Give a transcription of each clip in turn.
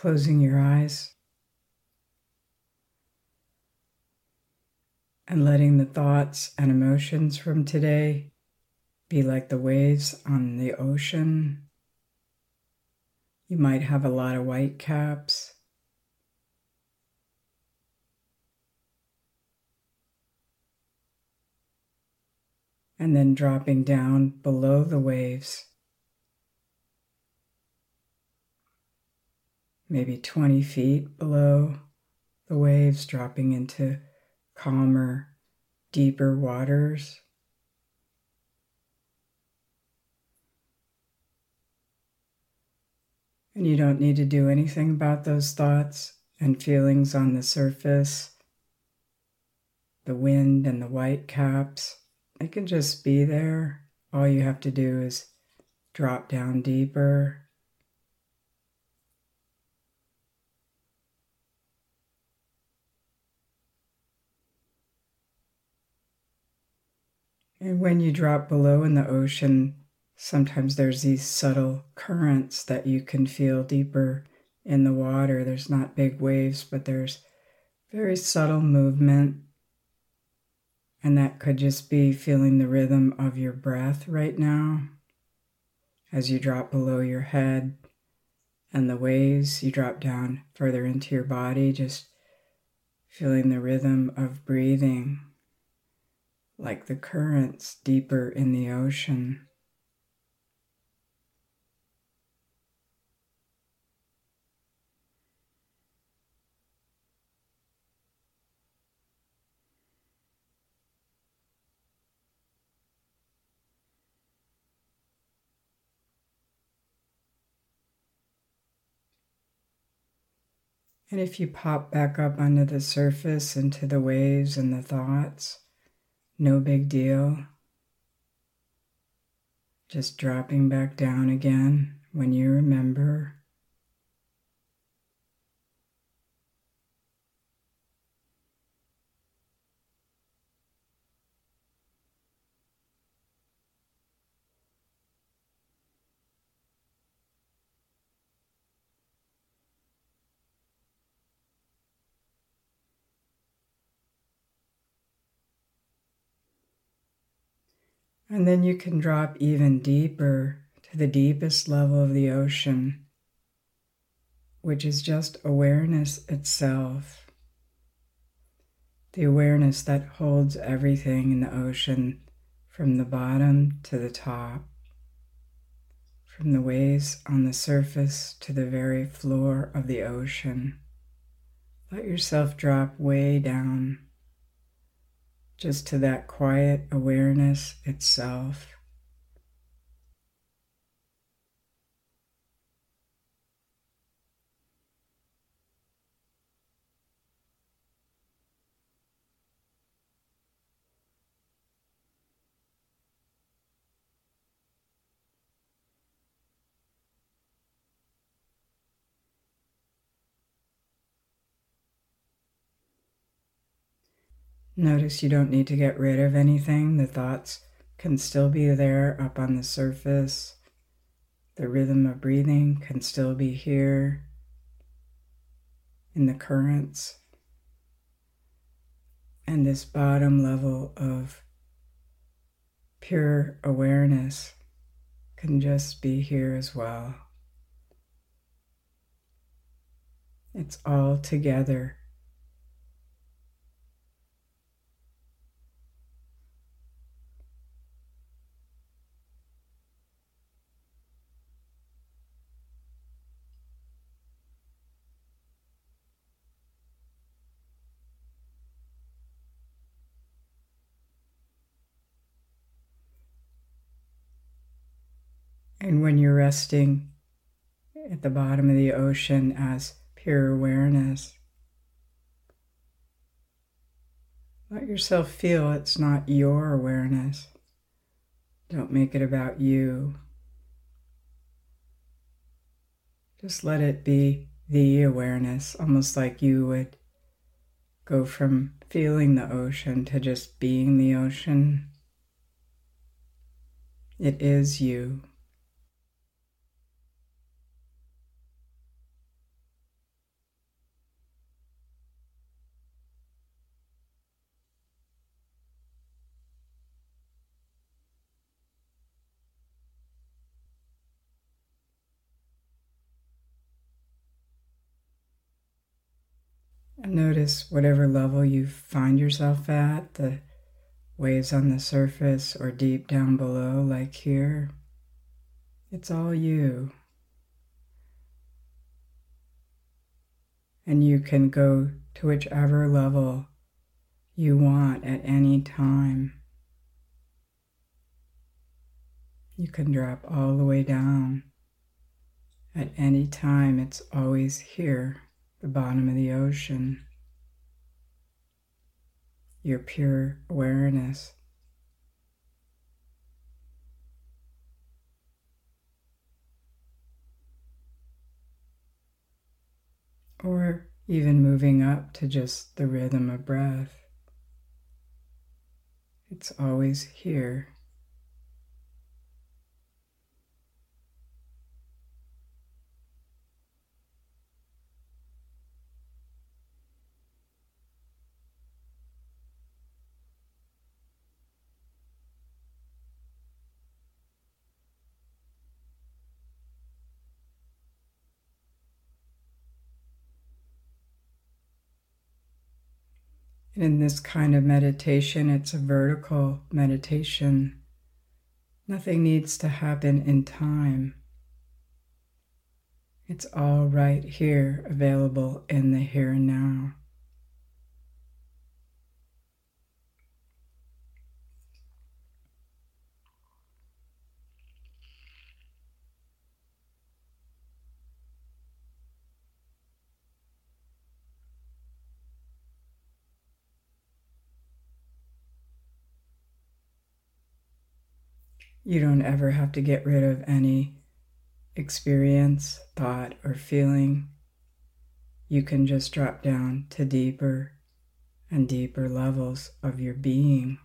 closing your eyes and letting the thoughts and emotions from today be like the waves on the ocean. You might have a lot of white caps. And then dropping down below the waves. Maybe 20 feet below the waves, dropping into calmer, deeper waters. And you don't need to do anything about those thoughts and feelings on the surface, the wind and the white caps. They can just be there. All you have to do is drop down deeper And when you drop below in the ocean, sometimes there's these subtle currents that you can feel deeper in the water. There's not big waves, but there's very subtle movement. And that could just be feeling the rhythm of your breath right now as you drop below your head and the waves, you drop down further into your body, just feeling the rhythm of breathing like the currents deeper in the ocean. And if you pop back up under the surface into the waves and the thoughts, no big deal. Just dropping back down again when you remember. And then you can drop even deeper to the deepest level of the ocean, which is just awareness itself. The awareness that holds everything in the ocean from the bottom to the top, from the waves on the surface to the very floor of the ocean. Let yourself drop way down just to that quiet awareness itself. Notice you don't need to get rid of anything. The thoughts can still be there up on the surface. The rhythm of breathing can still be here in the currents. And this bottom level of pure awareness can just be here as well. It's all together And when you're resting at the bottom of the ocean as pure awareness, let yourself feel it's not your awareness. Don't make it about you. Just let it be the awareness, almost like you would go from feeling the ocean to just being the ocean. It is you. And notice whatever level you find yourself at, the waves on the surface or deep down below, like here. It's all you. And you can go to whichever level you want at any time. You can drop all the way down. At any time, it's always here, the bottom of the ocean. Your pure awareness. Or even moving up to just the rhythm of breath. It's always here. In this kind of meditation, it's a vertical meditation. Nothing needs to happen in time. It's all right here, available in the here and now. You don't ever have to get rid of any experience, thought, or feeling. You can just drop down to deeper and deeper levels of your being.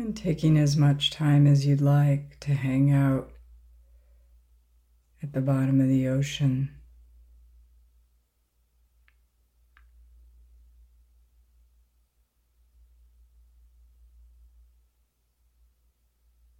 And taking as much time as you'd like to hang out at the bottom of the ocean.